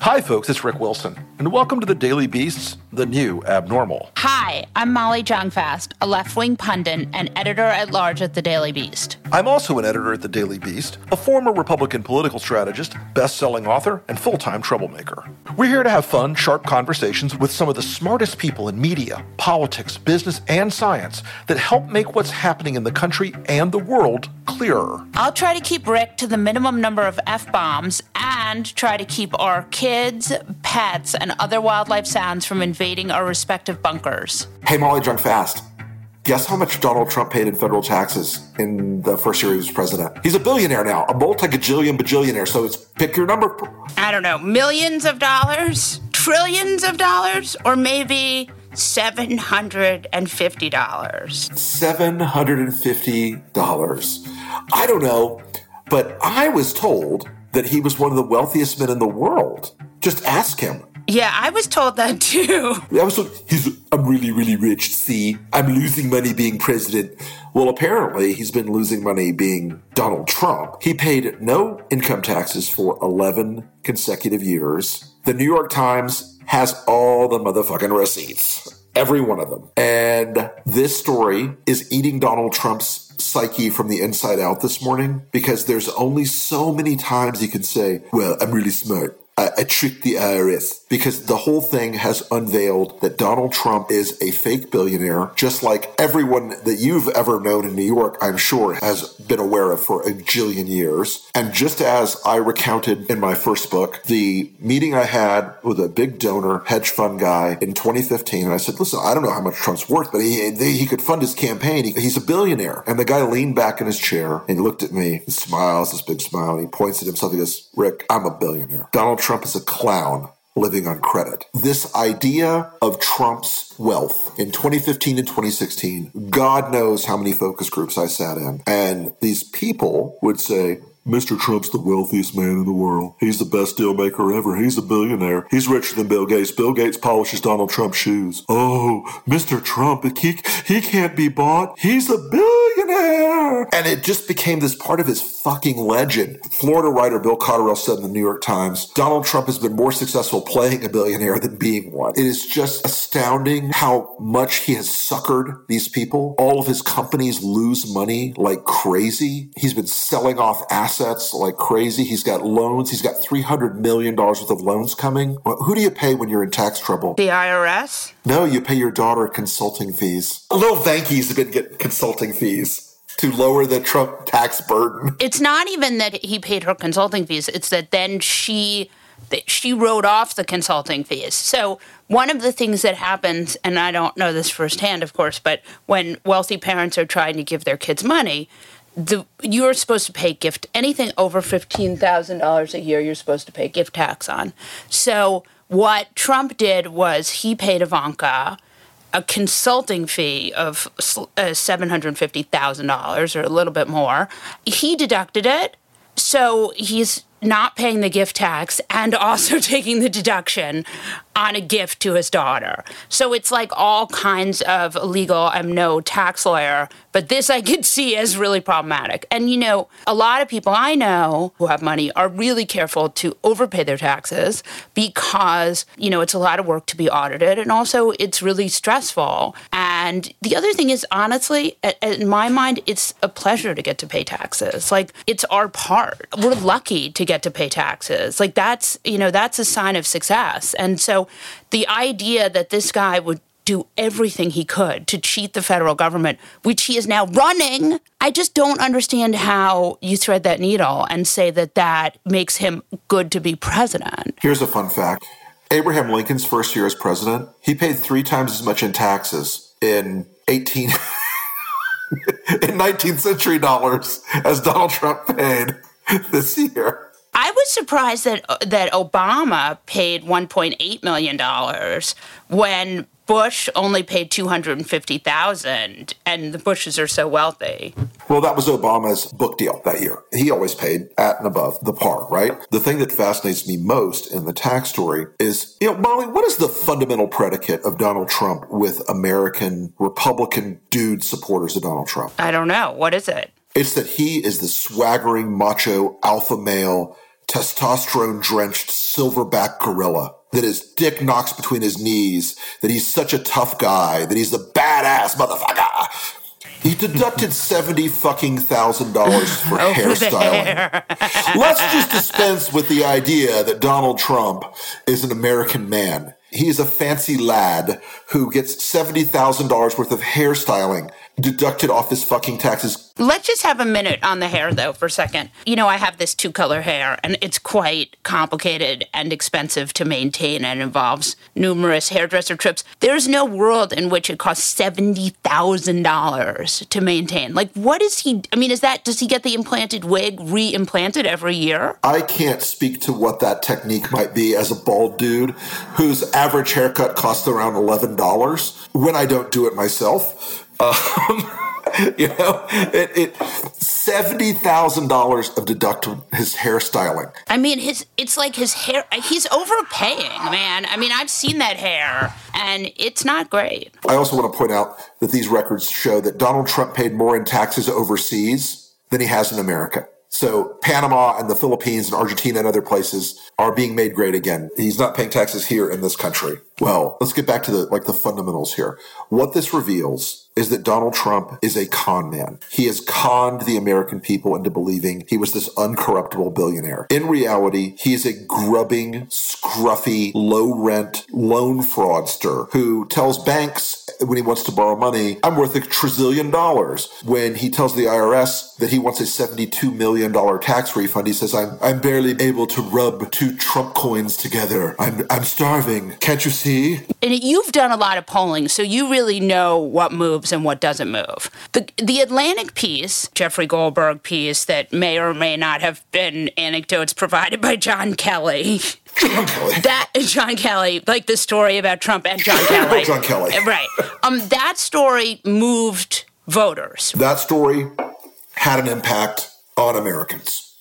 Hi, folks, it's Rick Wilson, and welcome to the Daily Beast's The New Abnormal. Hi, I'm Molly Jong-Fast, a left-wing pundit and editor at large at the Daily Beast. I'm also an editor at the Daily Beast, a former Republican political strategist, best-selling author, and full-time troublemaker. We're here to have fun, sharp conversations with some of the smartest people in media, politics, business, and science that help make what's happening in the country and the world clearer. I'll try to keep Rick to the minimum number of F-bombs and try to keep our kids, pets, and other wildlife sounds from invading our respective bunkers. Hey, Molly Jong-Fast. Guess how much Donald Trump paid in federal taxes in the first year he was president? He's a billionaire now, a multi-gajillion bajillionaire. So it's pick your number. I don't know, millions of dollars, trillions of dollars, or maybe seven hundred and fifty dollars. Seven hundred and fifty dollars. I don't know, but I was told that he was one of the wealthiest men in the world. Just ask him. Yeah, I was told that too. I was told he's I'm really, really rich. See, I'm losing money being president. Well, apparently he's been losing money being Donald Trump. He paid no income taxes for 11 consecutive years. The New York Times has all the motherfucking receipts. Every one of them. And this story is eating Donald Trump's psyche from the inside out this morning because there's only so many times he can say, well, I'm really smart. I, I tricked the IRS because the whole thing has unveiled that Donald Trump is a fake billionaire, just like everyone that you've ever known in New York, I'm sure, has been aware of for a jillion years. And just as I recounted in my first book, the meeting I had with a big donor hedge fund guy in 2015, and I said, listen, I don't know how much Trump's worth, but he, he could fund his campaign. He, he's a billionaire. And the guy leaned back in his chair and he looked at me, he smiles, this big smile, and he points at himself. He goes, Rick, I'm a billionaire. Donald Trump is a clown living on credit. This idea of Trump's wealth in 2015 and 2016, God knows how many focus groups I sat in. And these people would say, Mr. Trump's the wealthiest man in the world. He's the best deal maker ever. He's a billionaire. He's richer than Bill Gates. Bill Gates polishes Donald Trump's shoes. Oh, Mr. Trump, he, he can't be bought. He's a billionaire. And it just became this part of his fucking legend. Florida writer Bill Cotterill said in the New York Times, Donald Trump has been more successful playing a billionaire than being one. It is just astounding how much he has suckered these people. All of his companies lose money like crazy. He's been selling off assets like crazy. He's got loans. He's got $300 million worth of loans coming. Well, who do you pay when you're in tax trouble? The IRS? No, you pay your daughter consulting fees. Little Vankies have been getting consulting fees to lower the Trump tax burden. It's not even that he paid her consulting fees, it's that then she that she wrote off the consulting fees. So one of the things that happens, and I don't know this firsthand, of course, but when wealthy parents are trying to give their kids money, the, you're supposed to pay gift anything over fifteen thousand dollars a year. You're supposed to pay gift tax on. So what Trump did was he paid Ivanka a consulting fee of uh, $750,000 or a little bit more. He deducted it. So he's not paying the gift tax and also taking the deduction on a gift to his daughter. So it's like all kinds of illegal. I'm no tax lawyer, but this I could see as really problematic. And you know, a lot of people I know who have money are really careful to overpay their taxes because, you know, it's a lot of work to be audited and also it's really stressful. And the other thing is, honestly, in my mind, it's a pleasure to get to pay taxes. Like, it's our part. We're lucky to get to pay taxes. Like, that's, you know, that's a sign of success. And so the idea that this guy would do everything he could to cheat the federal government, which he is now running. I just don't understand how you thread that needle and say that that makes him good to be president. Here's a fun fact Abraham Lincoln's first year as president, he paid three times as much in taxes in 18. in 19th century dollars as Donald Trump paid this year. I was surprised that that Obama paid 1.8 million dollars when Bush only paid 250,000 and the Bushes are so wealthy. Well, that was Obama's book deal that year. He always paid at and above the par, right? The thing that fascinates me most in the tax story is, you know, Molly, what is the fundamental predicate of Donald Trump with American Republican dude supporters of Donald Trump? I don't know. What is it? It's that he is the swaggering macho alpha male testosterone drenched silverback gorilla that his dick knocks between his knees, that he's such a tough guy, that he's the badass motherfucker. He deducted seventy fucking thousand dollars for hairstyling. Let's just dispense with the idea that Donald Trump is an American man. He is a fancy lad who gets $70,000 worth of hairstyling deducted off his fucking taxes. Let's just have a minute on the hair, though, for a second. You know, I have this two color hair, and it's quite complicated and expensive to maintain and involves numerous hairdresser trips. There's no world in which it costs $70,000 to maintain. Like, what is he? I mean, is that, does he get the implanted wig re implanted every year? I can't speak to what that technique might be as a bald dude whose average haircut costs around $11 when I don't do it myself. Um, you know, it, it seventy thousand dollars of deducted his hairstyling. I mean, his it's like his hair. He's overpaying, man. I mean, I've seen that hair, and it's not great. I also want to point out that these records show that Donald Trump paid more in taxes overseas than he has in America. So Panama and the Philippines and Argentina and other places are being made great again. He's not paying taxes here in this country. Well, let's get back to the like the fundamentals here. What this reveals is that Donald Trump is a con man. He has conned the American people into believing he was this uncorruptible billionaire. In reality, he is a grubbing, scruffy, low rent loan fraudster who tells banks when he wants to borrow money, I'm worth a trillion dollars. When he tells the IRS that he wants a $72 million tax refund, he says, I'm, I'm barely able to rub two Trump coins together. I'm, I'm starving. Can't you see? And you've done a lot of polling, so you really know what moves and what doesn't move. The, the Atlantic piece, Jeffrey Goldberg piece, that may or may not have been anecdotes provided by John Kelly. John Kelly. That John Kelly, like the story about Trump and John Kelly. John Kelly. Right. Um, that story moved voters. That story had an impact on Americans.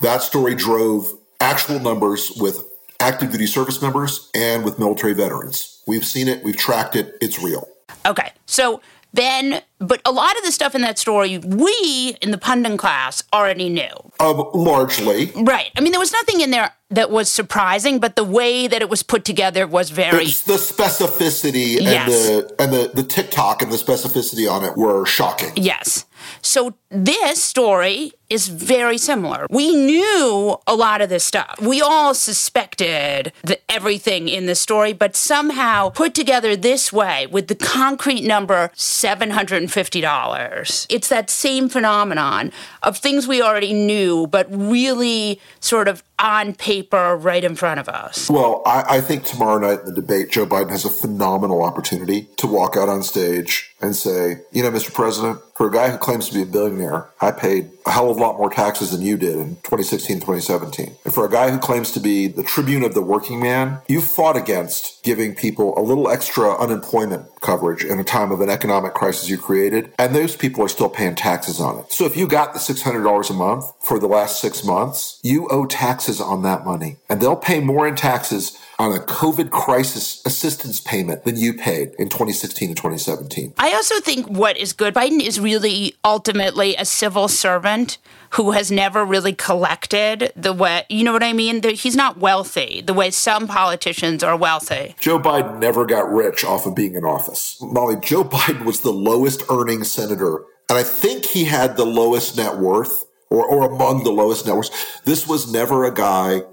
That story drove actual numbers with active duty service members and with military veterans. We've seen it, we've tracked it, it's real. Okay. So then but a lot of the stuff in that story we in the pundit class already knew um, largely right i mean there was nothing in there that was surprising but the way that it was put together was very it's the specificity and yes. the and the, the tick-tock and the specificity on it were shocking yes so this story is very similar. We knew a lot of this stuff. We all suspected the, everything in the story, but somehow put together this way with the concrete number $750. It's that same phenomenon of things we already knew, but really sort of on paper right in front of us. Well, I, I think tomorrow night in the debate, Joe Biden has a phenomenal opportunity to walk out on stage and say, you know, Mr. President, for a guy who claims to be a billionaire, I paid a hell of a lot more taxes than you did in 2016, 2017. And for a guy who claims to be the tribune of the working man, you fought against giving people a little extra unemployment coverage in a time of an economic crisis you created. And those people are still paying taxes on it. So if you got the $600 a month for the last six months, you owe taxes on that money. And they'll pay more in taxes on a COVID crisis assistance payment than you paid in 2016 and 2017. I also think what is good, Biden is really ultimately a civil servant who has never really collected the way, you know what I mean? He's not wealthy the way some politicians are wealthy. Joe Biden never got rich off of being in office. Molly, Joe Biden was the lowest earning senator, and I think he had the lowest net worth or, or among the lowest net worths. This was never a guy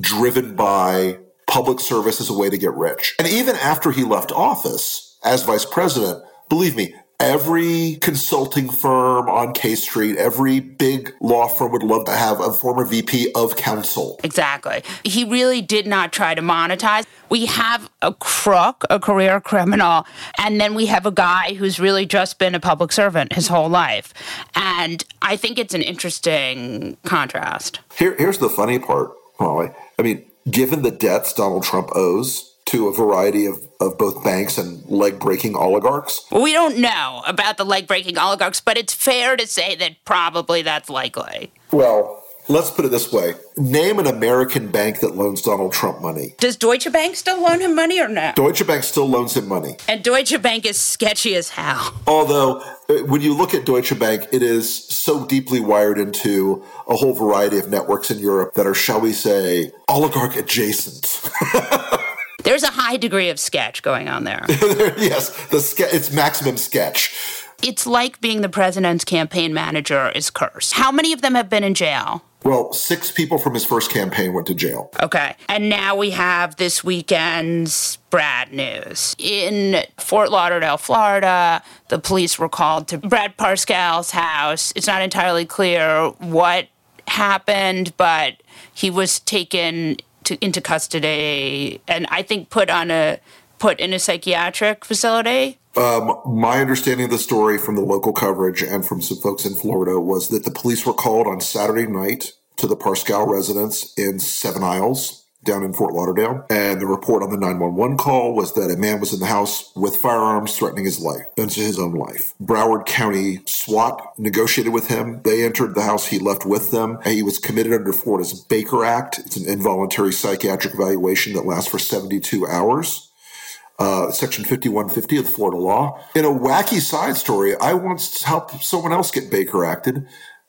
driven by public service as a way to get rich. And even after he left office as vice president, believe me, every consulting firm on K Street, every big law firm would love to have a former VP of counsel. Exactly. He really did not try to monetize. We have a crook, a career criminal, and then we have a guy who's really just been a public servant his whole life. And I think it's an interesting contrast. Here, here's the funny part Molly. I mean, given the debts Donald Trump owes to a variety of, of both banks and leg breaking oligarchs? We don't know about the leg breaking oligarchs, but it's fair to say that probably that's likely. Well, let's put it this way name an American bank that loans Donald Trump money. Does Deutsche Bank still loan him money or not? Deutsche Bank still loans him money. And Deutsche Bank is sketchy as hell. Although, uh, when you look at Deutsche Bank, it is so deeply wired into a whole variety of networks in Europe that are, shall we say, oligarch adjacent. There's a high degree of sketch going on there. yes, the ske- it's maximum sketch. It's like being the president's campaign manager is cursed. How many of them have been in jail? Well, six people from his first campaign went to jail. Okay. And now we have this weekend's Brad news. In Fort Lauderdale, Florida, the police were called to Brad Parscale's house. It's not entirely clear what happened, but he was taken to, into custody and I think put on a put in a psychiatric facility. Um, my understanding of the story from the local coverage and from some folks in Florida was that the police were called on Saturday night to the Parscale residence in Seven Isles down in Fort Lauderdale. And the report on the 911 call was that a man was in the house with firearms threatening his life, his own life. Broward County SWAT negotiated with him. They entered the house. He left with them. He was committed under Florida's Baker Act. It's an involuntary psychiatric evaluation that lasts for 72 hours. Uh, Section 5150 of the Florida law. In a wacky side story, I once helped someone else get Baker acted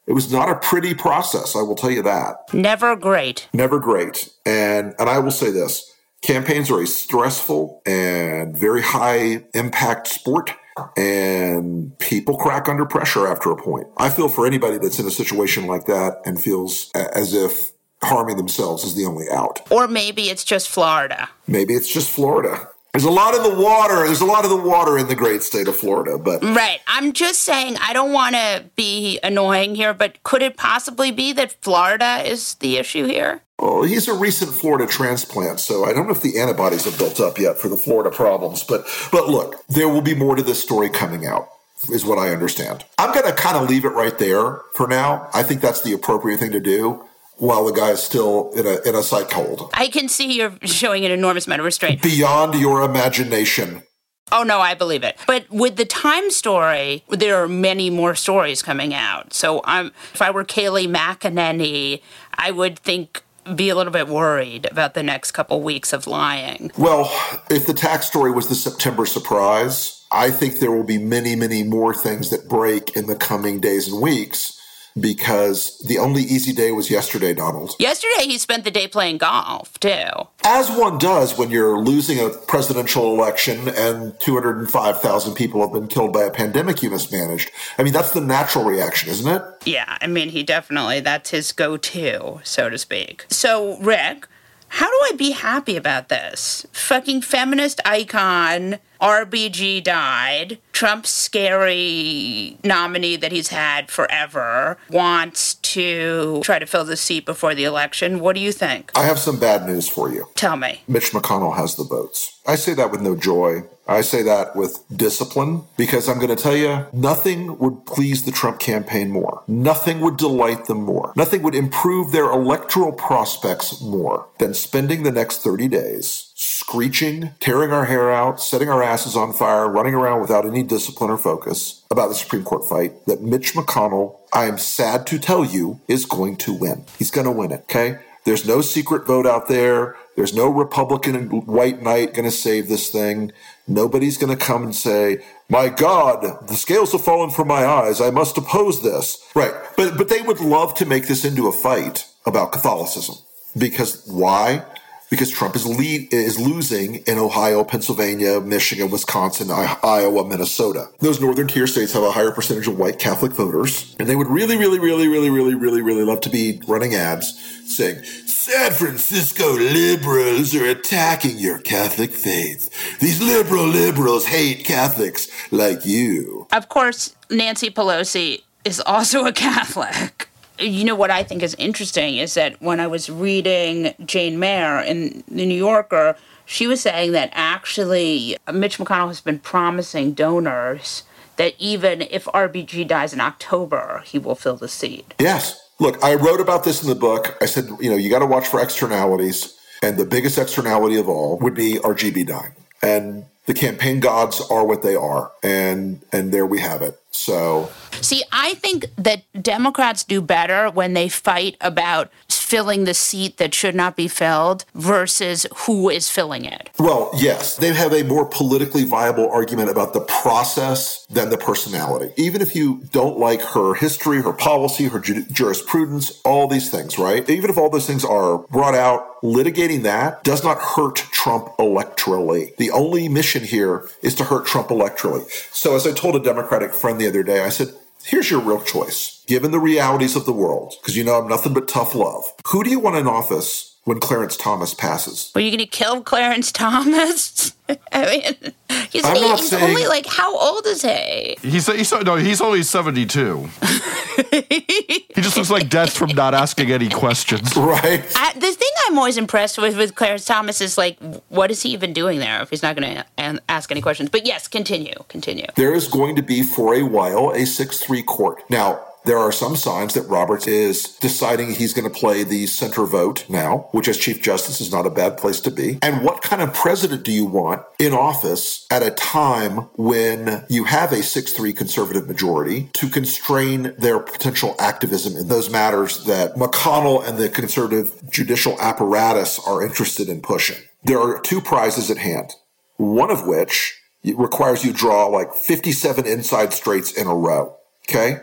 it was not a pretty process, I will tell you that. Never great. Never great. And and I will say this. Campaigns are a stressful and very high impact sport and people crack under pressure after a point. I feel for anybody that's in a situation like that and feels as if harming themselves is the only out. Or maybe it's just Florida. Maybe it's just Florida. There's a lot of the water. There's a lot of the water in the great state of Florida, but right. I'm just saying I don't want to be annoying here, but could it possibly be that Florida is the issue here? Well, he's a recent Florida transplant, so I don't know if the antibodies have built up yet for the Florida problems. But but look, there will be more to this story coming out is what I understand. I'm going to kind of leave it right there for now. I think that's the appropriate thing to do while the guy is still in a in a psych hold. I can see you're showing an enormous amount of restraint. Beyond your imagination. Oh no, I believe it. But with the Time story, there are many more stories coming out. So I'm if I were Kayleigh McEnany, I would think be a little bit worried about the next couple weeks of lying. Well, if the tax story was the September surprise, I think there will be many, many more things that break in the coming days and weeks because the only easy day was yesterday, Donald. Yesterday, he spent the day playing golf, too. As one does when you're losing a presidential election and 205,000 people have been killed by a pandemic you mismanaged. I mean, that's the natural reaction, isn't it? Yeah, I mean, he definitely, that's his go to, so to speak. So, Rick, how do I be happy about this? Fucking feminist icon RBG died. Trump's scary nominee that he's had forever wants to try to fill the seat before the election. What do you think? I have some bad news for you. Tell me. Mitch McConnell has the votes. I say that with no joy. I say that with discipline because I'm going to tell you, nothing would please the Trump campaign more. Nothing would delight them more. Nothing would improve their electoral prospects more than spending the next 30 days screeching, tearing our hair out, setting our asses on fire, running around without any discipline or focus about the Supreme Court fight that Mitch McConnell, I am sad to tell you, is going to win. He's going to win it, okay? There's no secret vote out there. There's no Republican white knight going to save this thing. Nobody's going to come and say, "My God, the scales have fallen from my eyes. I must oppose this." Right? But but they would love to make this into a fight about Catholicism because why? Because Trump is lead is losing in Ohio, Pennsylvania, Michigan, Wisconsin, Iowa, Minnesota. Those northern tier states have a higher percentage of white Catholic voters, and they would really, really, really, really, really, really, really love to be running ads saying, San Francisco liberals are attacking your Catholic faith. These liberal liberals hate Catholics like you. Of course, Nancy Pelosi is also a Catholic you know what I think is interesting is that when I was reading Jane Mayer in the New Yorker, she was saying that actually Mitch McConnell has been promising donors that even if RBG dies in October, he will fill the seat. Yes. Look, I wrote about this in the book. I said, you know, you got to watch for externalities. And the biggest externality of all would be RGB dying. And the campaign gods are what they are. And and there we have it. So See, I think that Democrats do better when they fight about filling the seat that should not be filled versus who is filling it. Well, yes, they have a more politically viable argument about the process than the personality. Even if you don't like her history, her policy, her ju- jurisprudence, all these things, right? Even if all those things are brought out, litigating that does not hurt Trump electorally. The only mission here is to hurt Trump electorally. So as I told a Democratic friend the other day, I said, Here's your real choice. Given the realities of the world, because you know I'm nothing but tough love, who do you want in office when Clarence Thomas passes? Are you going to kill Clarence Thomas? I mean, he's, I'm not he's saying- only like, how old is he? He's, he's no, he's only seventy two. he just looks like death from not asking any questions. Right? I, the thing I'm always impressed with with Clarence Thomas is like, what is he even doing there if he's not going to ask any questions? But yes, continue, continue. There is going to be for a while a 6 3 court. Now, there are some signs that Roberts is deciding he's going to play the center vote now, which as Chief Justice is not a bad place to be. And what kind of president do you want in office at a time when you have a 6 3 conservative majority to constrain their potential activism in those matters that McConnell and the conservative judicial apparatus are interested in pushing? There are two prizes at hand, one of which requires you draw like 57 inside straights in a row. Okay.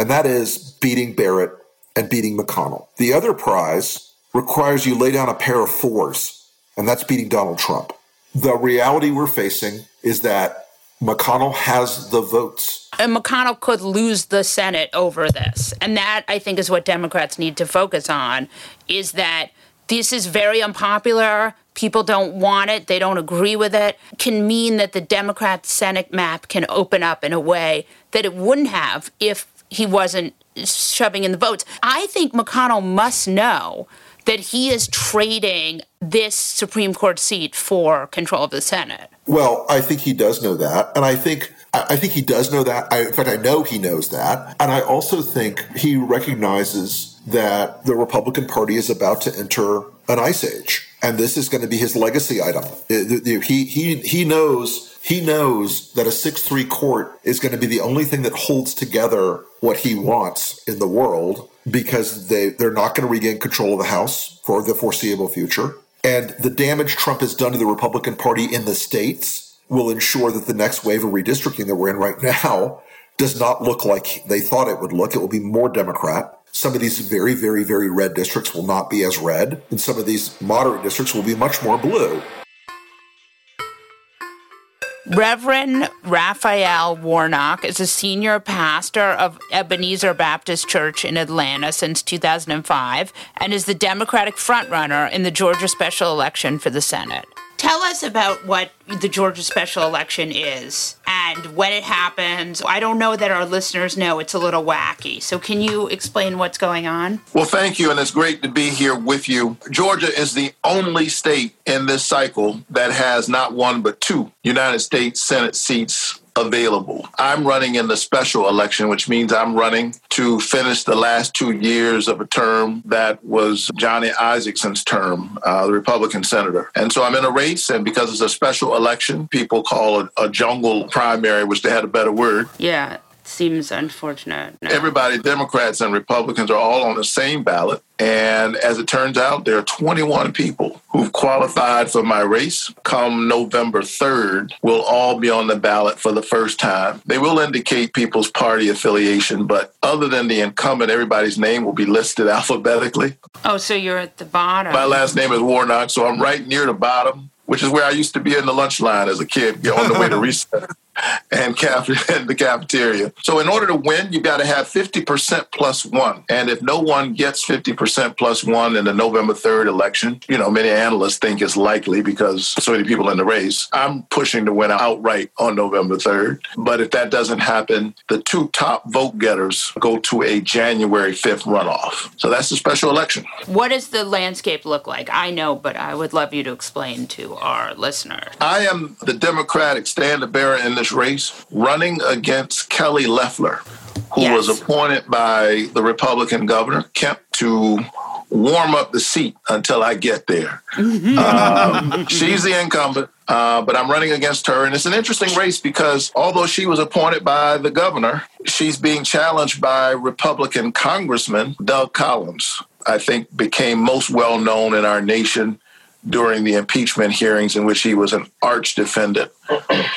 And that is beating Barrett and beating McConnell. The other prize requires you lay down a pair of fours, and that's beating Donald Trump. The reality we're facing is that McConnell has the votes. And McConnell could lose the Senate over this. And that, I think, is what Democrats need to focus on is that this is very unpopular. People don't want it. They don't agree with it. Can mean that the Democrat Senate map can open up in a way that it wouldn't have if he wasn't shoving in the votes. I think McConnell must know that he is trading this Supreme Court seat for control of the Senate. Well, I think he does know that. And I think I think he does know that. I, in fact, I know he knows that. And I also think he recognizes that the Republican Party is about to enter an ice age. And this is going to be his legacy item. It- it- He, he, he knows he knows that a 6-3 court is going to be the only thing that holds together what he wants in the world because they, they're not going to regain control of the House for the foreseeable future. And the damage Trump has done to the Republican Party in the states will ensure that the next wave of redistricting that we're in right now does not look like they thought it would look. It will be more Democrat. Some of these very, very, very red districts will not be as red, and some of these moderate districts will be much more blue. Reverend Raphael Warnock is a senior pastor of Ebenezer Baptist Church in Atlanta since 2005 and is the Democratic frontrunner in the Georgia special election for the Senate. Tell us about what the Georgia special election is and when it happens. I don't know that our listeners know it's a little wacky. So, can you explain what's going on? Well, thank you, and it's great to be here with you. Georgia is the only state in this cycle that has not one but two United States Senate seats available. I'm running in the special election, which means I'm running to finish the last two years of a term that was Johnny Isakson's term, uh, the Republican senator. And so I'm in a race, and because it's a special election, people call it a jungle primary, which they had a better word. Yeah, seems unfortunate. No. Everybody, Democrats and Republicans, are all on the same ballot. And as it turns out, there are 21 people who've qualified for my race. Come November 3rd, will all be on the ballot for the first time. They will indicate people's party affiliation, but other than the incumbent, everybody's name will be listed alphabetically. Oh, so you're at the bottom. My last name is Warnock, so I'm right near the bottom, which is where I used to be in the lunch line as a kid, on the way to recess and caf- the cafeteria. So in order to win, you've got to have 50% plus one. And if no one gets 50% plus one in the November 3rd election, you know, many analysts think it's likely because so many people in the race. I'm pushing to win outright on November 3rd. But if that doesn't happen, the two top vote getters go to a January 5th runoff. So that's a special election. What does the landscape look like? I know, but I would love you to explain to our listeners. I am the Democratic standard bearer in this race, running against Kelly Loeffler. who Yes. was appointed by the Republican governor, Kemp, to warm up the seat until I get there. Um, she's the incumbent, uh, but I'm running against her. And it's an interesting race because although she was appointed by the governor, she's being challenged by Republican Congressman Doug Collins. I think became most well known in our nation during the impeachment hearings in which he was an arch defendant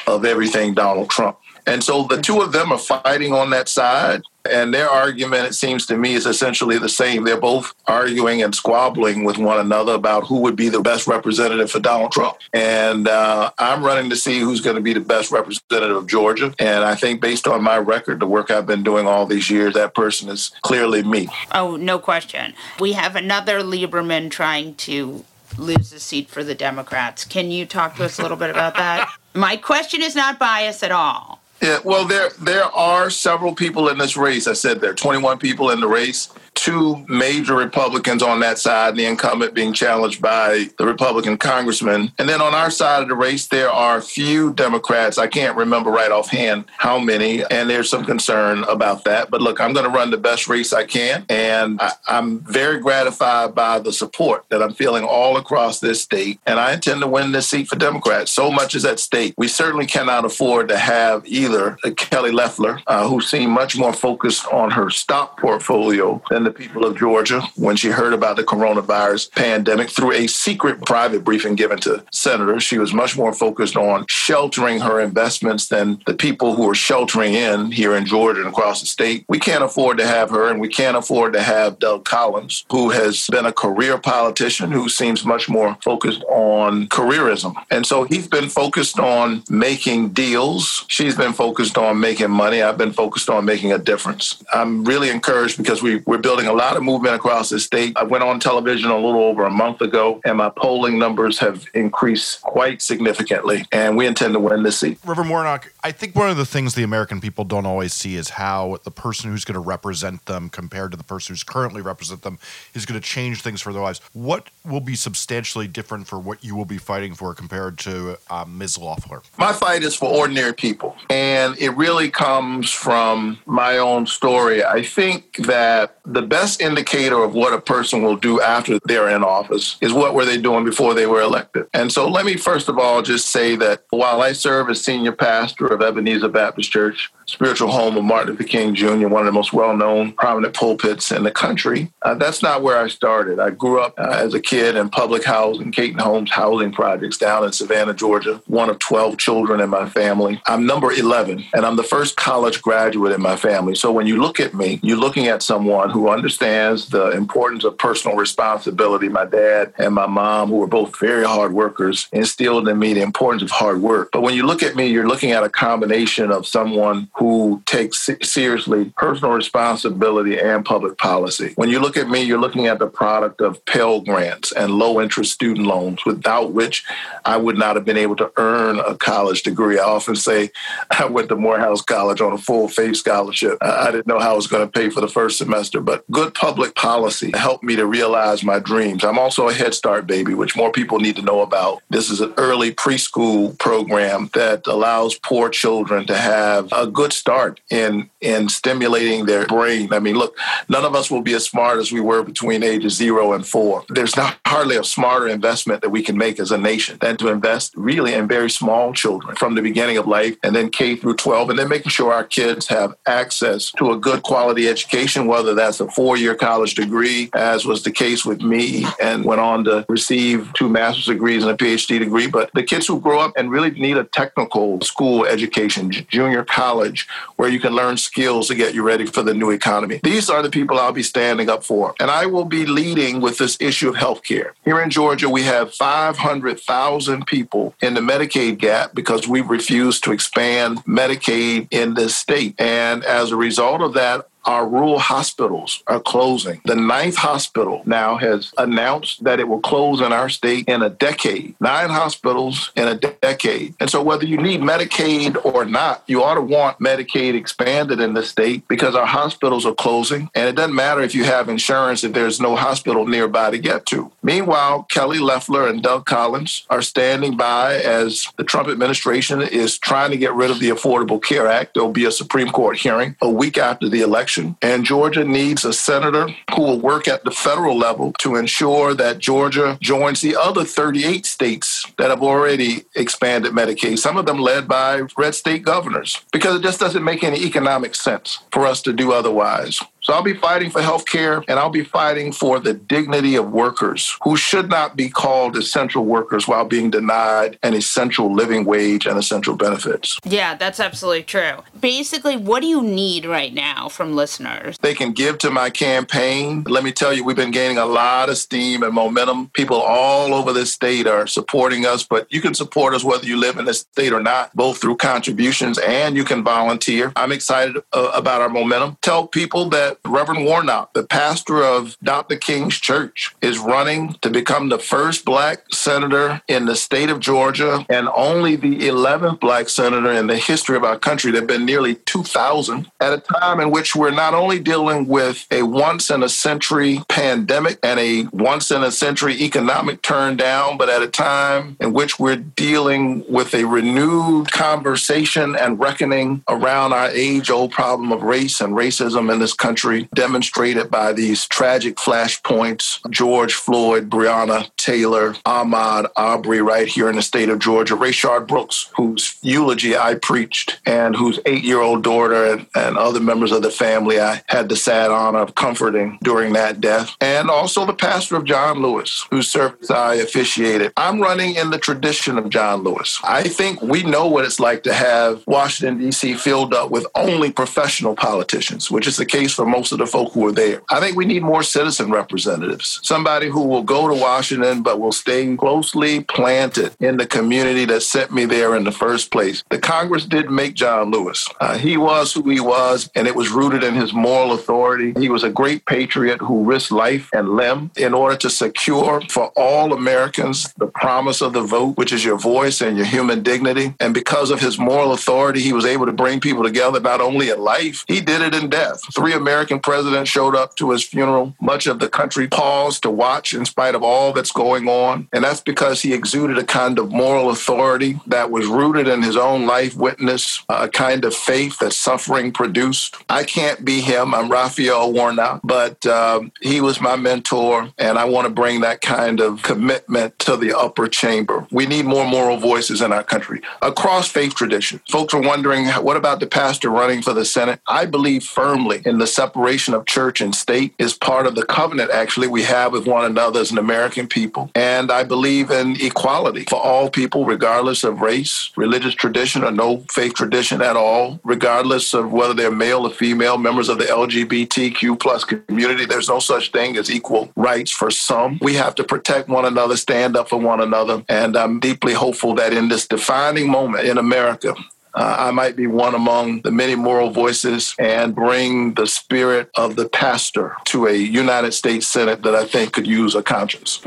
of everything Donald Trump. And so the two of them are fighting on that side. And their argument, it seems to me, is essentially the same. They're both arguing and squabbling with one another about who would be the best representative for Donald Trump. And uh, I'm running to see who's going to be the best representative of Georgia. And I think, based on my record, the work I've been doing all these years, that person is clearly me. Oh, no question. We have another Lieberman trying to lose the seat for the Democrats. Can you talk to us a little bit about that? My question is not biased at all. Yeah, well, there there are several people in this race. I said there are 21 people in the race. Two major Republicans on that side, the incumbent being challenged by the Republican congressman. And then on our side of the race, there are few Democrats. I can't remember right offhand how many, and there's some concern about that. But look, I'm going to run the best race I can, and I, I'm very gratified by the support that I'm feeling all across this state. And I intend to win this seat for Democrats. So much is at stake. We certainly cannot afford to have either Kelly Loeffler, uh, who seemed much more focused on her stock portfolio than the people of Georgia when she heard about the coronavirus pandemic through a secret private briefing given to senators. She was much more focused on sheltering her investments than the people who are sheltering in here in Georgia and across the state. We can't afford to have her, and we can't afford to have Doug Collins, who has been a career politician who seems much more focused on careerism. And so he's been focused on making deals. She's been focused on making money. I've been focused on making a difference. I'm really encouraged because we, we're building a lot of movement across the state. I went on television a little over a month ago, and my polling numbers have increased quite significantly. And we intend to win this seat. Reverend Warnock, I think one of the things the American people don't always see is how the person who's going to represent them compared to the person who's currently represent them is going to change things for their lives. What will be substantially different for what you will be fighting for compared to um, Ms. Loeffler? My fight is for ordinary people, and it really comes from my own story. I think that the best indicator of what a person will do after they're in office is what were they doing before they were elected. And so let me first of all just say that while I serve as senior pastor of Ebenezer Baptist Church, spiritual home of Martin Luther King Jr., one of the most well-known prominent pulpits in the country, uh, that's not where I started. I grew up uh, as a kid in public housing, Kayton Homes housing projects down in Savannah, Georgia, one of 12 children in my family. I'm number 11, and I'm the first college graduate in my family. So when you look at me, you're looking at someone who understands the importance of personal responsibility. My dad and my mom, who were both very hard workers, instilled in me the importance of hard work. But when you look at me, you're looking at a combination of someone who takes seriously personal responsibility and public policy. When you look at me, you're looking at the product of Pell Grants and low interest student loans, without which I would not have been able to earn a college degree. I often say I went to Morehouse College on a full faith scholarship. I didn't know how I was going to pay for the first semester, but good public policy helped me to realize my dreams. I'm also a Head Start baby, which more people need to know about. This is an early preschool program that allows poor children to have a good start in in stimulating their brain. I mean, look, none of us will be as smart as we were between ages zero and four. There's not hardly a smarter investment that we can make as a nation than to invest really in very small children from the beginning of life and then K through 12, and then making sure our kids have access to a good quality education, whether that's a four year college degree, as was the case with me, and went on to receive two master's degrees and a PhD degree. But the kids who grow up and really need a technical school education, junior college, where you can learn skills to get you ready for the new economy. These are the people I'll be standing up for. And I will be leading with this issue of healthcare. Here in Georgia, we have 500,000 people in the Medicaid gap because we refused to expand Medicaid in this state. And as a result of that, Our rural hospitals are closing. The ninth hospital now has announced that it will close in our state in a decade. Nine hospitals in a decade. And so, whether you need Medicaid or not, you ought to want Medicaid expanded in the state because our hospitals are closing. And it doesn't matter if you have insurance if there's no hospital nearby to get to. Meanwhile, Kelly Loeffler and Doug Collins are standing by as the Trump administration is trying to get rid of the Affordable Care Act. There'll be a Supreme Court hearing a week after the election. And Georgia needs a senator who will work at the federal level to ensure that Georgia joins the other 38 states that have already expanded Medicaid, some of them led by red state governors, because it just doesn't make any economic sense for us to do otherwise. So I'll be fighting for health care and I'll be fighting for the dignity of workers who should not be called essential workers while being denied an essential living wage and essential benefits. Yeah, that's absolutely true. Basically, what do you need right now from listeners? They can give to my campaign. Let me tell you, we've been gaining a lot of steam and momentum. People all over this state are supporting us, but you can support us whether you live in this state or not, both through contributions and you can volunteer. I'm excited uh, about our momentum. Tell people that Reverend Warnock, the pastor of Dr. King's Church, is running to become the first black senator in the state of Georgia and only the 11th black senator in the history of our country. There have been nearly 2,000 at a time in which we're not only dealing with a once in a century pandemic and a once in a century economic turn down, but at a time in which we're dealing with a renewed conversation and reckoning around our age old problem of race and racism in this country country, demonstrated by these tragic flashpoints George Floyd, Breonna Taylor, Ahmaud Arbery, right here in the state of Georgia, Rayshard Brooks, whose eulogy I preached, and whose eight year old daughter and, and other members of the family I had the sad honor of comforting during that death, and also the pastor of John Lewis, whose service I officiated. I'm running in the tradition of John Lewis. I think we know what it's like to have Washington, D.C. filled up with only professional politicians, which is the case for most of the folk who are there. I think we need more citizen representatives, somebody who will go to Washington but will stay closely planted in the community that sent me there in the first place. The Congress didn't make John Lewis. Uh, he was who he was, and it was rooted in his moral authority. He was a great patriot who risked life and limb in order to secure for all Americans the promise of the vote, which is your voice and your human dignity. And because of his moral authority, he was able to bring people together not only in life, he did it in death. Three American American president showed up to his funeral. Much of the country paused to watch in spite of all that's going on. And that's because he exuded a kind of moral authority that was rooted in his own life witness, a kind of faith that suffering produced. I can't be him. I'm Raphael Warnock, but um, he was my mentor. And I want to bring that kind of commitment to the upper chamber. We need more moral voices in our country across faith traditions. Folks are wondering, what about the pastor running for the Senate? I believe firmly in the separation of church and state is part of the covenant, actually, we have with one another as an American people. And I believe in equality for all people, regardless of race, religious tradition, or no faith tradition at all, regardless of whether they're male or female, members of the LGBTQ plus community. There's no such thing as equal rights for some. We have to protect one another, stand up for one another. And I'm deeply hopeful that in this defining moment in America, uh, I might be one among the many moral voices and bring the spirit of the pastor to a United States Senate that I think could use a conscience.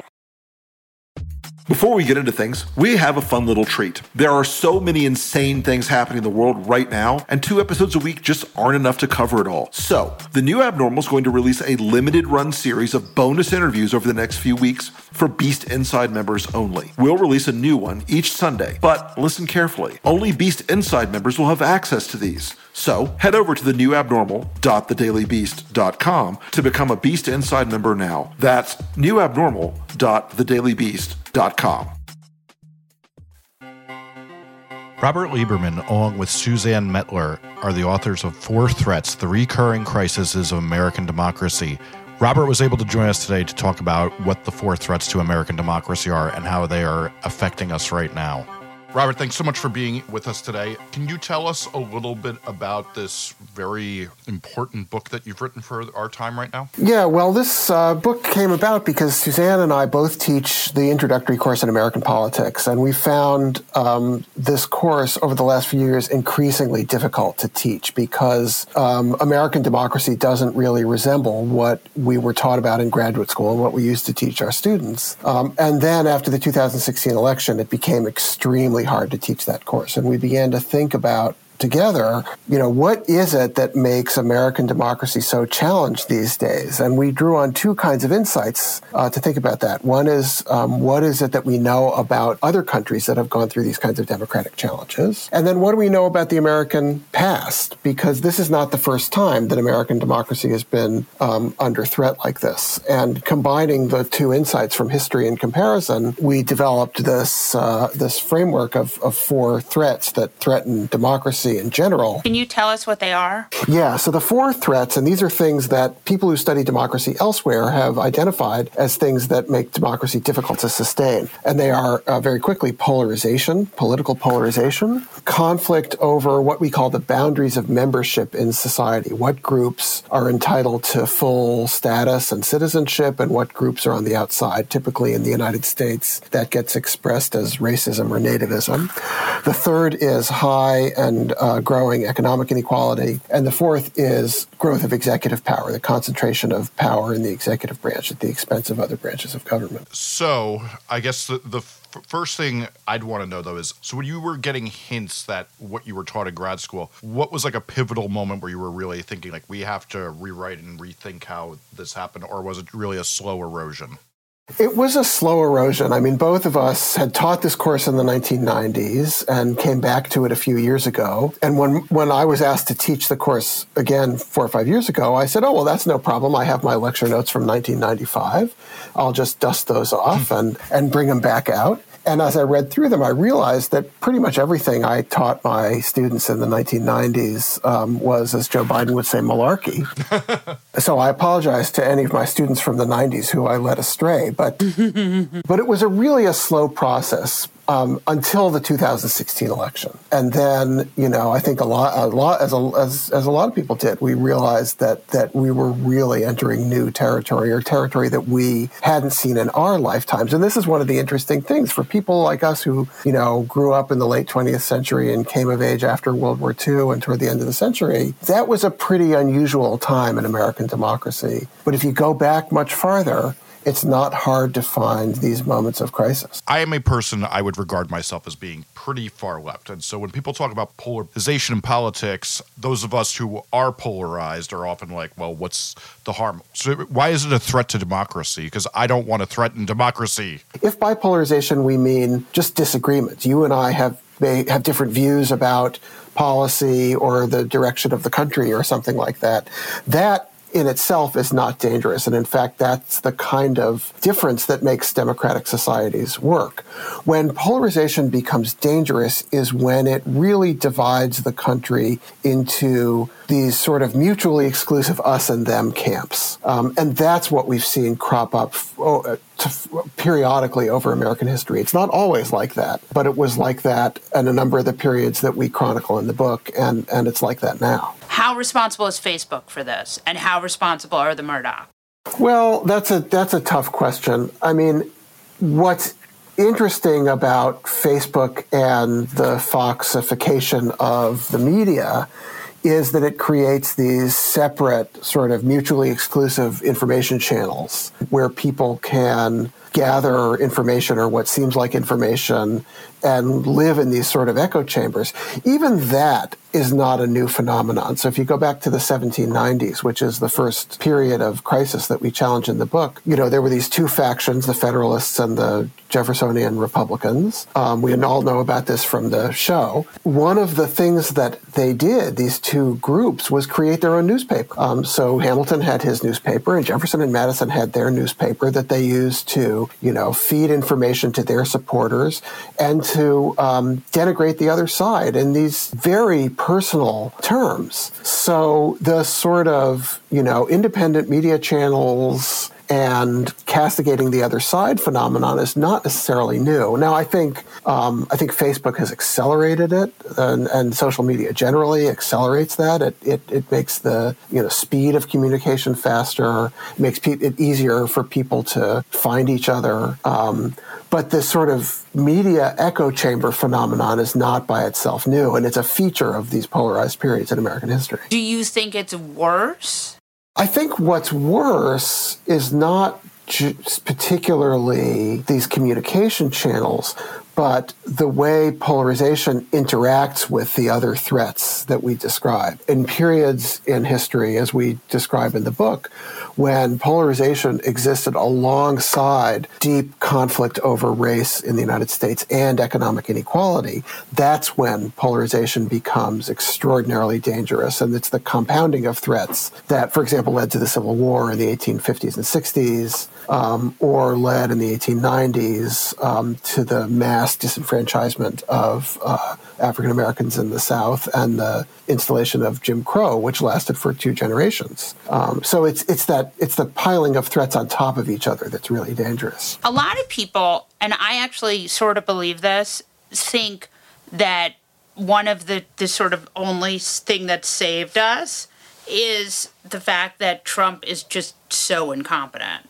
Before we get into things, we have a fun little treat. There are so many insane things happening in the world right now, and two episodes a week just aren't enough to cover it all. So, the new Abnormal is going to release a limited run series of bonus interviews over the next few weeks for Beast Inside members only. We'll release a new one each Sunday, but listen carefully. Only Beast Inside members will have access to these. So head over to the new abnormal.thedailybeast.com to become a Beast Inside member now. That's newabnormal.thedailybeast.com. Robert Lieberman, along with Suzanne Mettler, are the authors of Four Threats The Recurring Crises of American Democracy. Robert was able to join us today to talk about what the four threats to American democracy are and how they are affecting us right now. Robert, thanks so much for being with us today. Can you tell us a little bit about this very important book that you've written for our time right now? Yeah, well, this uh, book came about because Suzanne and I both teach the introductory course in American politics, and we found um, this course over the last few years increasingly difficult to teach because um, American democracy doesn't really resemble what we were taught about in graduate school and what we used to teach our students. Um, and then after the 2016 election, it became extremely hard to teach that course. And we began to think about together, you know, what is it that makes American democracy so challenged these days? And we drew on two kinds of insights uh, to think about that. One is um, what is it that we know about other countries that have gone through these kinds of democratic challenges? And then what do we know about the American past? Because this is not the first time that American democracy has been um, under threat like this. And combining the two insights from history and comparison, we developed this uh, this framework of, of four threats that threaten democracy democracy in general. Can you tell us what they are? Yeah, so the four threats, and these are things that people who study democracy elsewhere have identified as things that make democracy difficult to sustain. And they are uh, very quickly polarization, political polarization, conflict over what we call the boundaries of membership in society, what groups are entitled to full status and citizenship, and what groups are on the outside. Typically in the United States, that gets expressed as racism or nativism. The third is high and uh, growing economic inequality. And the fourth is growth of executive power, the concentration of power in the executive branch at the expense of other branches of government. So, I guess the, the f- first thing I'd want to know though is so when you were getting hints that what you were taught in grad school, what was like a pivotal moment where you were really thinking, like, we have to rewrite and rethink how this happened, or was it really a slow erosion? It was a slow erosion. I mean, both of us had taught this course in the 1990s and came back to it a few years ago. And when, when I was asked to teach the course again four or five years ago, I said, oh, well, that's no problem. I have my lecture notes from 1995. I'll just dust those off hmm. and, and bring them back out. And as I read through them, I realized that pretty much everything I taught my students in the 1990s um, was, as Joe Biden would say, malarkey. so I apologize to any of my students from the 90s who I led astray, but but it was a really a slow process um, until the 2016 election, and then you know I think a lot, a lot as a, as, as a lot of people did, we realized that that we were really entering new territory or territory that we hadn't seen in our lifetimes. And this is one of the interesting things for people like us who you know grew up in the late 20th century and came of age after World War II and toward the end of the century. That was a pretty unusual time in American democracy. But if you go back much farther, it's not hard to find these moments of crisis. I am a person I would regard myself as being pretty far left. And so when people talk about polarization in politics, those of us who are polarized are often like, well, what's the harm? So why is it a threat to democracy? Because I don't want to threaten democracy. If by polarization we mean just disagreements, you and I have may have different views about policy or the direction of the country or something like that. That in itself is not dangerous. And in fact, that's the kind of difference that makes democratic societies work. When polarization becomes dangerous is when it really divides the country into these sort of mutually exclusive us and them camps. Um, and that's what we've seen crop up oh, periodically over American history. It's not always like that, but it was like that in a number of the periods that we chronicle in the book, and, and it's like that now. How responsible is Facebook for this, and how responsible are the Murdoch? Well, that's a that's a tough question. I mean, what's interesting about Facebook and the foxification of the media is that it creates these separate, sort of mutually exclusive information channels where people can gather information or what seems like information and live in these sort of echo chambers. Even that is not a new phenomenon. So if you go back to the 1790s, which is the first period of crisis that we challenge in the book, you know, there were these two factions, the Federalists and the Jeffersonian Republicans. Um, we all know about this from the show. One of the things that they did, these two groups, was create their own newspaper. Um, so Hamilton had his newspaper, and Jefferson and Madison had their newspaper that they used to, you know, feed information to their supporters and to um, denigrate the other side in these very personal terms. So the sort of, you know, independent media channels and castigating the other side phenomenon is not necessarily new. Now, I think um, I think Facebook has accelerated it, and, and, social media generally accelerates that. It, it, it makes the you know speed of communication faster. Makes pe- it easier for people to find each other. Um, but this sort of media echo chamber phenomenon is not by itself new, and it's a feature of these polarized periods in American history. Do you think it's worse? I think what's worse is not particularly these communication channels, but the way polarization interacts with the other threats that we describe. In periods in history, as we describe in the book, when polarization existed alongside deep conflict over race in the United States and economic inequality, that's when polarization becomes extraordinarily dangerous. And it's the compounding of threats that, for example, led to the Civil War in the 1850s and 60s, um, or led in the 1890s um, to the mass disenfranchisement of uh, African Americans in the South and the installation of Jim Crow, which lasted for two generations. Um, so it's it's that it's the piling of threats on top of each other that's really dangerous. A lot of people, and I actually sort of believe this, think that one of the the sort of only thing that saved us is the fact that Trump is just so incompetent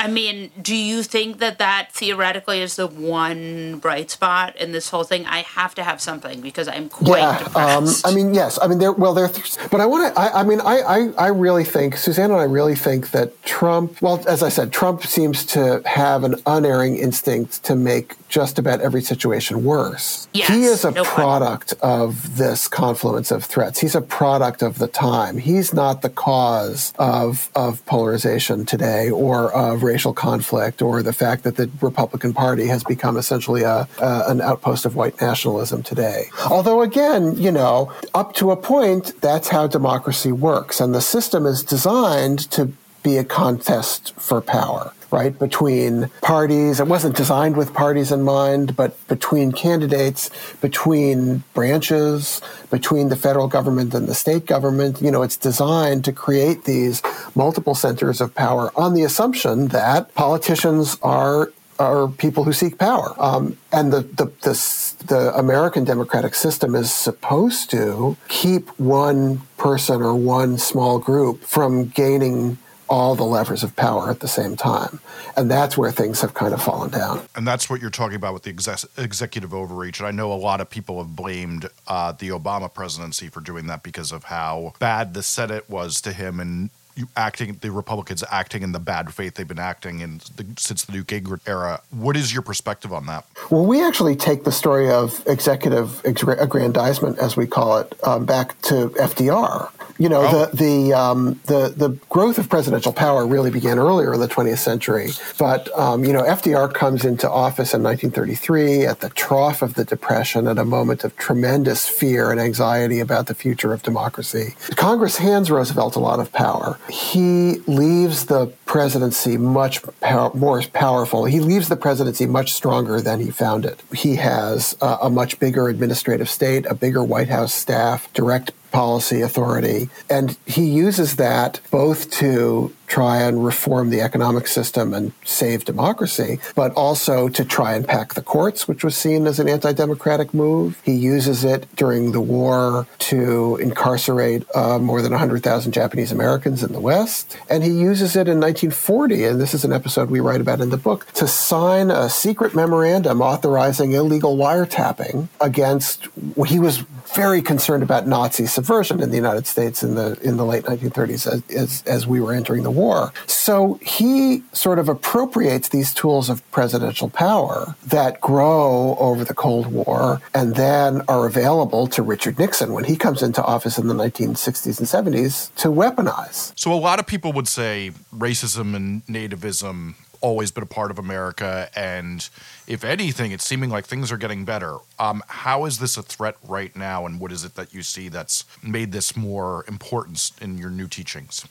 I mean, do you think that that theoretically is the one bright spot in this whole thing? I have to have something because I'm quite yeah, um, depressed. Um, I mean, yes. I mean, there. Well, there. But I want to. I, I, mean, I, I, I really think Suzanne and I really think that Trump. Well, as I said, Trump seems to have an unerring instinct to make just about every situation worse. Yes, he is a no product of this confluence of threats. He's a product of the time. He's not the cause of of polarization today or of racial conflict or the fact that the Republican Party has become essentially a, an outpost of white nationalism today. Although, again, you know, up to a point, that's how democracy works. And the system is designed to be a contest for power right, between parties. It wasn't designed with parties in mind, but between candidates, between branches, between the federal government and the state government. You know, it's designed to create these multiple centers of power on the assumption that politicians are are people who seek power. Um, and the, the, the, the, American democratic system is supposed to keep one person or one small group from gaining all the levers of power at the same time. And that's where things have kind of fallen down. And that's what you're talking about with the exec- executive overreach. And I know a lot of people have blamed uh, the Obama presidency for doing that because of how bad the Senate was to him and acting the Republicans acting in the bad faith they've been acting in the, since the Newt Gingrich era. What is your perspective on that? Well, we actually take the story of executive aggrandizement, as we call it, um, back to FDR. You know, oh. the the, um, the the growth of presidential power really began earlier in the 20th century. But um, you know, FDR comes into office in 1933 at the trough of the Depression, at a moment of tremendous fear and anxiety about the future of democracy. Congress hands Roosevelt a lot of power. He leaves the presidency much pow- more powerful. He leaves the presidency much stronger than he found it. He has uh, a much bigger administrative state, a bigger White House staff, direct policy authority. And he uses that both to try and reform the economic system and save democracy, but also to try and pack the courts, which was seen as an anti democratic move. He uses it during the war to incarcerate uh, more than 100,000 Japanese Americans in the West. And he uses it in 1940, and this is an episode we write about in the book, to sign a secret memorandum authorizing illegal wiretapping against, he was very concerned about Nazi subversion in the United States in the in the late 1930s as, as, as we were entering the war. So he sort of appropriates these tools of presidential power that grow over the Cold War and then are available to Richard Nixon when he comes into office in the 1960s and 70s to weaponize. So a lot of people would say racism and nativism always been a part of America, and if anything, it's seeming like things are getting better. Um, how is this a threat right now, and what is it that you see that's made this more important in your new teachings?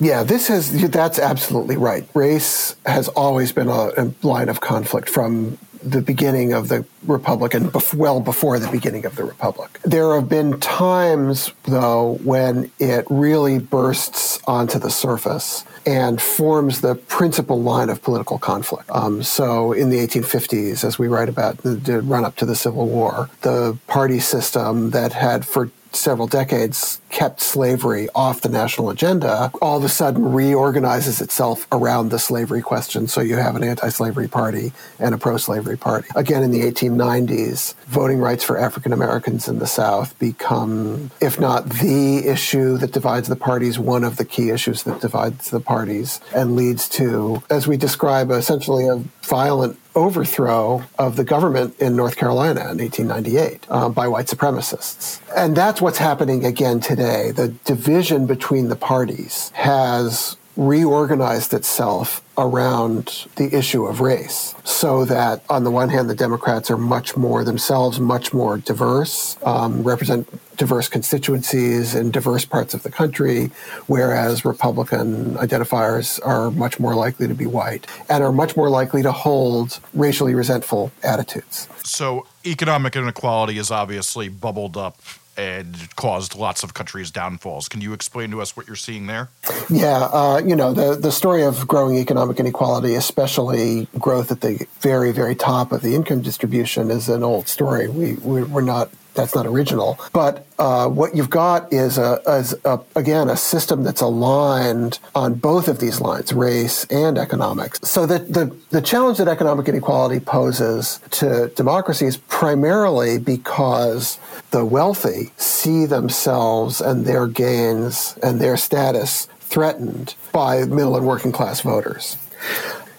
Yeah, this has that's absolutely right. Race has always been a, a line of conflict from the beginning of the Republic and bef- well before the beginning of the Republic. There have been times, though, when it really bursts onto the surface and forms the principal line of political conflict. Um, so, in the 1850s, as we write about the run up to the Civil War, the party system that had for several decades kept slavery off the national agenda all of a sudden reorganizes itself around the slavery question. So you have an anti slavery party and a pro slavery party. Again, in the 1890s, voting rights for African Americans in the South become, if not the issue that divides the parties, one of the key issues that divides the parties and leads to, as we describe, essentially a violent overthrow of the government in North Carolina in 1898 uh, by white supremacists. And that's what's happening again today. The division between the parties has reorganized itself around the issue of race so that on the one hand the democrats are much more themselves much more diverse um, represent diverse constituencies in diverse parts of the country whereas republican identifiers are much more likely to be white and are much more likely to hold racially resentful attitudes. So economic inequality is obviously bubbled up and caused lots of countries' downfalls. Can you explain to us what you're seeing there? Yeah, uh, you know, the, the story of growing economic inequality, especially growth at the very, very top of the income distribution, is an old story. We, we're not that's not original. But uh, what you've got is, a, is a, again a system that's aligned on both of these lines, race and economics. So that the the challenge that economic inequality poses to democracy is primarily because the wealthy see themselves and their gains and their status threatened by middle and working class voters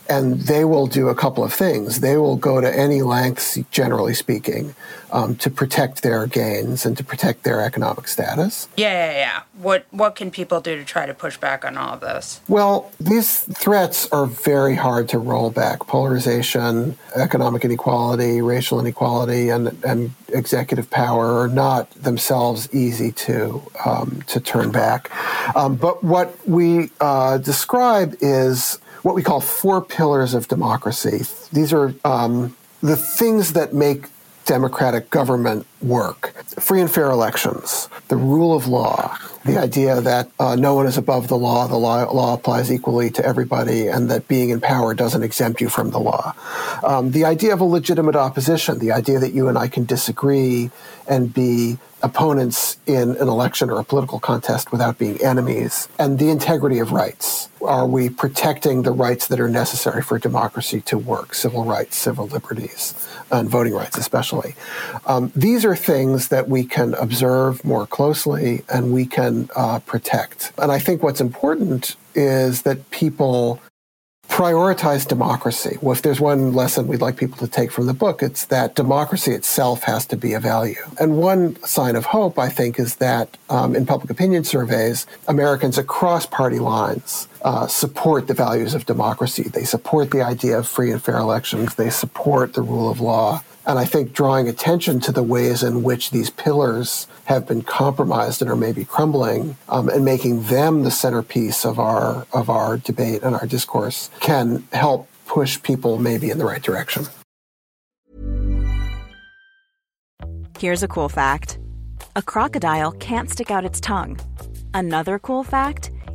and they will do a couple of things. They will go to any lengths, generally speaking, um, to protect their gains and to protect their economic status. Yeah, yeah, yeah. What what can people do to try to push back on all of this? Well, these threats are very hard to roll back. Polarization, economic inequality, racial inequality, and and executive power are not themselves easy to um, to turn back. Um, but what we uh, describe is what we call four pillars of democracy. These are um, the things that make democratic government work. Free and fair elections, the rule of law, the idea that uh, no one is above the law, the law, law, applies equally to everybody, and that being in power doesn't exempt you from the law. Um, the idea of a legitimate opposition, the idea that you and I can disagree and be opponents in an election or a political contest without being enemies, and the integrity of rights. Are we protecting the rights that are necessary for democracy to work? Civil rights, civil liberties, and voting rights, especially. Um, these are things that we can observe more closely and we can uh, protect. And I think what's important is that people prioritize democracy. Well, if there's one lesson we'd like people to take from the book, it's that democracy itself has to be a value. And one sign of hope, I think, is that um, in public opinion surveys, Americans across party lines uh, support the values of democracy. They support the idea of free and fair elections. They support the rule of law. And I think drawing attention to the ways in which these pillars have been compromised and are maybe crumbling, um, and making them the centerpiece of our of our debate and our discourse can help push people maybe in the right direction. Here's a cool fact: a crocodile can't stick out its tongue. Another cool fact: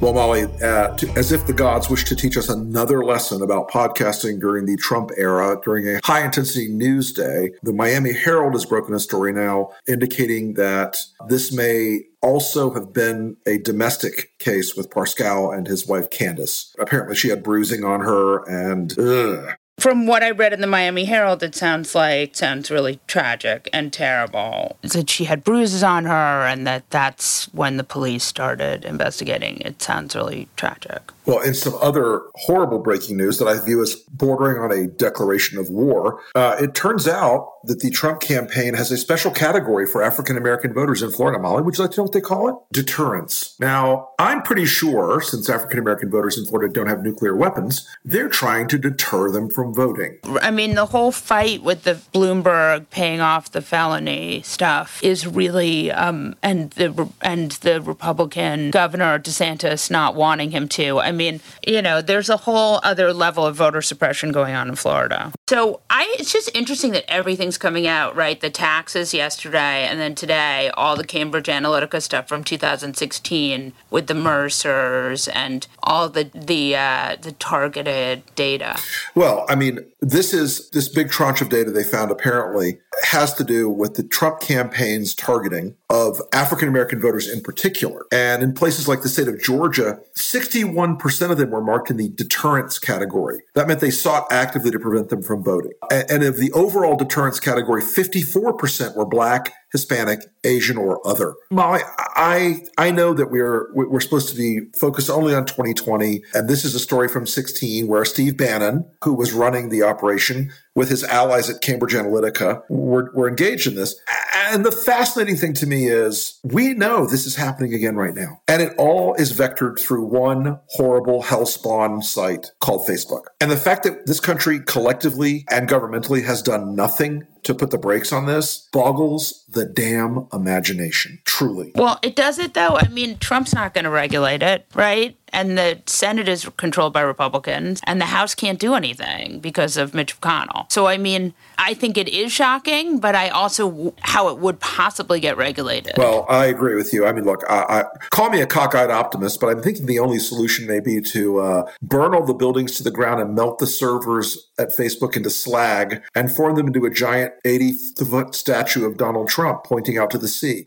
Well, Molly, uh, to, as if the gods wish to teach us another lesson about podcasting during the Trump era, during a high intensity news day, the Miami Herald has broken a story now indicating that this may also have been a domestic case with Parscale and his wife Candace. Apparently, she had bruising on her, and ugh, From what I read in the Miami Herald, it sounds like sounds really tragic and terrible. That she had bruises on her, and that that's when the police started investigating. It sounds really tragic. Well, in some other horrible breaking news that I view as bordering on a declaration of war, uh, it turns out that the Trump campaign has a special category for African American voters in Florida. Molly, would you like to know what they call it? Deterrence. Now, I'm pretty sure, since African American voters in Florida don't have nuclear weapons, they're trying to deter them from voting. I mean, the whole fight with the Bloomberg paying off the felony stuff is really, um, and the and the Republican governor DeSantis not wanting him to. I mean, you know, there's a whole other level of voter suppression going on in Florida. So I, it's just interesting that everything's coming out, right? The taxes yesterday, and then today, all the Cambridge Analytica stuff from 2016 with the Mercers and all the the uh, the targeted data. Well, I mean, this is this big tranche of data they found apparently has to do with the Trump campaign's targeting of African American voters in particular. And in places like the state of Georgia, 61% of them were marked in the deterrence category. That meant they sought actively to prevent them from voting. And of the overall deterrence category, 54% were black, Hispanic, Asian, or other. Molly, I I know that we're we're supposed to be focused only on 2020, and this is a story from 16 where Steve Bannon, who was running the operation with his allies at Cambridge Analytica, were, were engaged in this. And the fascinating thing to me is we know this is happening again right now, and it all is vectored through one horrible hellspawn site called Facebook. And the fact that this country collectively and governmentally has done nothing to put the brakes on this boggles the damn imagination, truly. Well, it does it though. I mean, Trump's not going to regulate it, right? And the Senate is controlled by Republicans, and the House can't do anything because of Mitch McConnell. So, I mean, I think it is shocking, but I also how it would possibly get regulated. Well, I agree with you. I mean, look, I, I, call me a cockeyed optimist, but I'm thinking the only solution may be to uh, burn all the buildings to the ground and melt the servers at Facebook into slag and form them into a giant 80 foot statue of Donald Trump pointing out to the sea.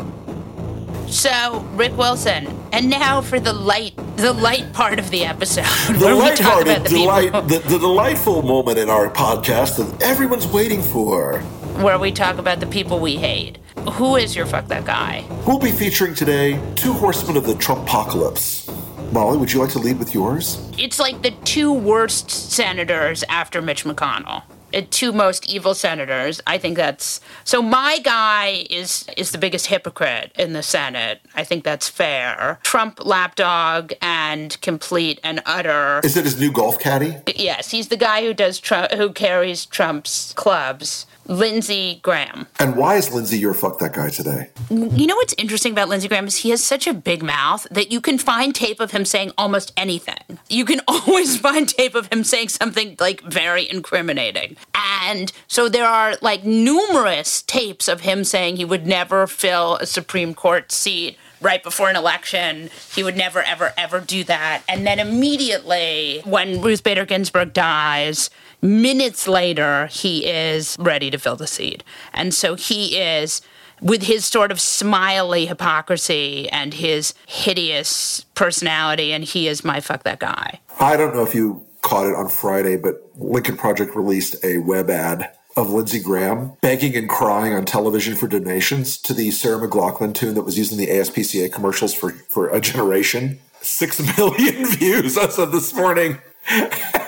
So, Rick Wilson, and now for the light, the light part of the episode. The where we talk about the delight, people- the, the delightful moment in our podcast that everyone's waiting for. where we talk about the people we hate. Who is your fuck that guy? We'll be featuring today two horsemen of the Trumpocalypse. Molly, would you like to lead with yours? It's like the two worst senators after Mitch McConnell. Uh, two most evil senators. I think that's so. My guy is is the biggest hypocrite in the Senate. I think that's fair. Trump lapdog and complete and utter. Is it his new golf caddy? Yes, he's the guy who does Trump, who carries Trump's clubs. Lindsey Graham. And why is Lindsey your fuck that guy today? You know what's interesting about Lindsey Graham is he has such a big mouth that you can find tape of him saying almost anything. You can always find tape of him saying something like very incriminating. And so there are like numerous tapes of him saying he would never fill a Supreme Court seat right before an election. He would never, ever, ever do that. And then immediately, when Ruth Bader Ginsburg dies, minutes later, he is ready to fill the seat. And so he is, with his sort of smiley hypocrisy and his hideous personality, and he is my fuck that guy. I don't know if you caught it on Friday, but Lincoln Project released a web ad of Lindsey Graham begging and crying on television for donations to the Sarah McLachlan tune that was used in the ASPCA commercials for, for a generation. Six million views as of this morning.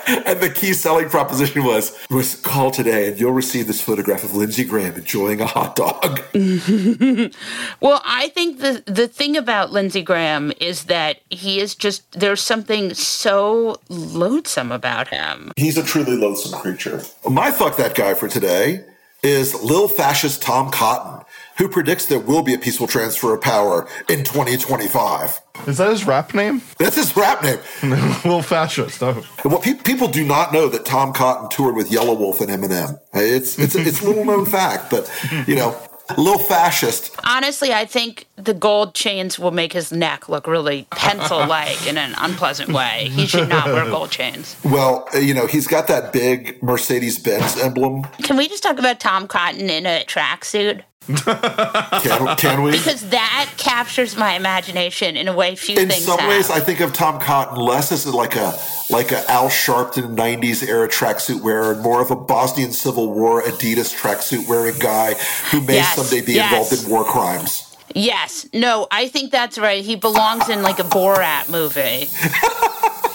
and the key selling proposition was was call today and you'll receive this photograph of Lindsey Graham enjoying a hot dog. Well, I think the the thing about Lindsey Graham is that he is just there's something so loathsome about him. He's a truly loathsome creature. My fuck that guy for today is Lil Fascist Tom Cotton, who predicts there will be a peaceful transfer of power in 2025. Is that his rap name? That's his rap name. Little fascist. Oh. Well, pe- people do not know that Tom Cotton toured with Yelawolf and Eminem. It's it's it's a little known fact, but you know, A little fascist. Honestly, I think the gold chains will make his neck look really pencil-like in an unpleasant way. He should not wear gold chains. Well, uh, you know, he's got that big Mercedes Benz emblem. Can we just talk about Tom Cotton in a tracksuit? Can, can we? Because that captures my imagination in a way few In things In some have. ways, I think of Tom Cotton less as like a like a Al Sharpton '90s era tracksuit wearer, and more of a Bosnian Civil War Adidas tracksuit wearing guy who may Yes, someday be yes. involved in war crimes. Yes. No, I think that's right. He belongs in like a Borat movie.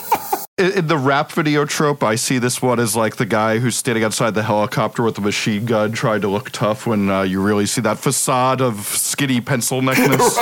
In, in the rap video trope, I see this one as like the guy who's standing outside the helicopter with a machine gun trying to look tough when uh, you really see that facade of skinny pencil neckness.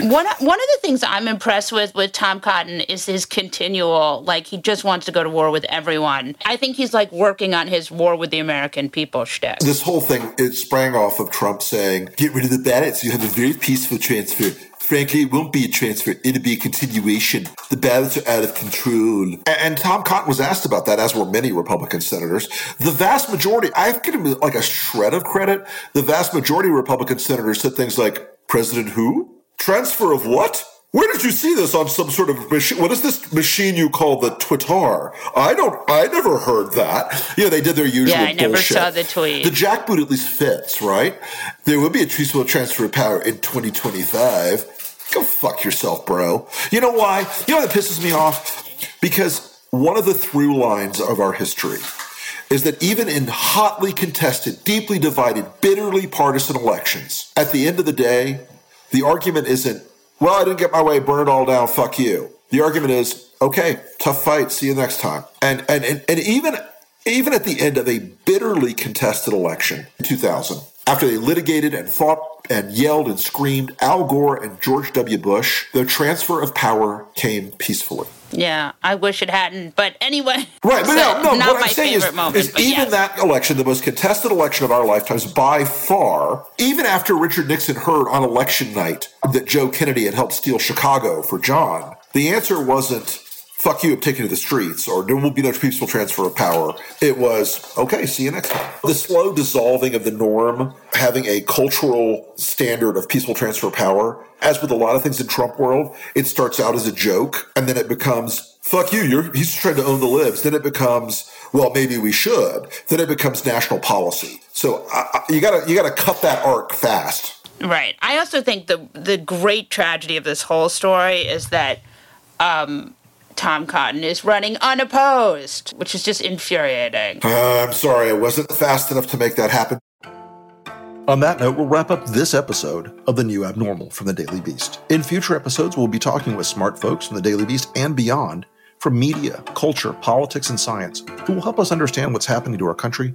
One one of the things I'm impressed with with Tom Cotton is his continual like he just wants to go to war with everyone. I think he's like working on his war with the American people shtick. This whole thing it sprang off of Trump saying, "Get rid of the ballots. You have a very peaceful transfer." Frankly, it won't be a transfer. It'll be a continuation. The ballots are out of control. A- And Tom Cotton was asked about that, as were many Republican senators. The vast majority, I've given him like a shred of credit. The vast majority of Republican senators said things like, President who? Transfer of what? Where did you see this on some sort of machine? What is this machine you call the Twitter? I don't, I never heard that. You know, they did their usual Yeah, I never bullshit. saw the tweet. The jackboot at least fits, right? There will be a transfer of power in 2025. Go fuck yourself, bro. You know why? You know what pisses me off? Because one of the through lines of our history is that even in hotly contested, deeply divided, bitterly partisan elections, at the end of the day, the argument isn't, well, I didn't get my way, burn it all down, fuck you. The argument is, okay, tough fight, see you next time. And and and, and even even at the end of a bitterly contested election in 2000, after they litigated and fought and yelled and screamed, Al Gore and George W. Bush, the transfer of power came peacefully. Yeah, I wish it hadn't. But anyway, Right, but so no, no. not what my I'm saying favorite is, moment. is even yes. that election, the most contested election of our lifetimes by far, even after Richard Nixon heard on election night that Joe Kennedy had helped steal Chicago for John, the answer wasn't "fuck you, I'm taking to the streets" or "there will be no peaceful transfer of power." It was "okay, see you next time." The slow dissolving of the norm, having a cultural standard of peaceful transfer of power, as with a lot of things in Trump world, it starts out as a joke and then it becomes fuck you, you're he's trying to own the libs. Then it becomes, well, maybe we should. Then it becomes national policy. So I, I- you gotta you gotta cut that arc fast. Right. I also think the the great tragedy of this whole story is that um, Tom Cotton is running unopposed, which is just infuriating. Uh, I'm sorry, I wasn't fast enough to make that happen. On that note, we'll wrap up this episode of The New Abnormal from the Daily Beast. In future episodes, we'll be talking with smart folks from the Daily Beast and beyond from media, culture, politics, and science who will help us understand what's happening to our country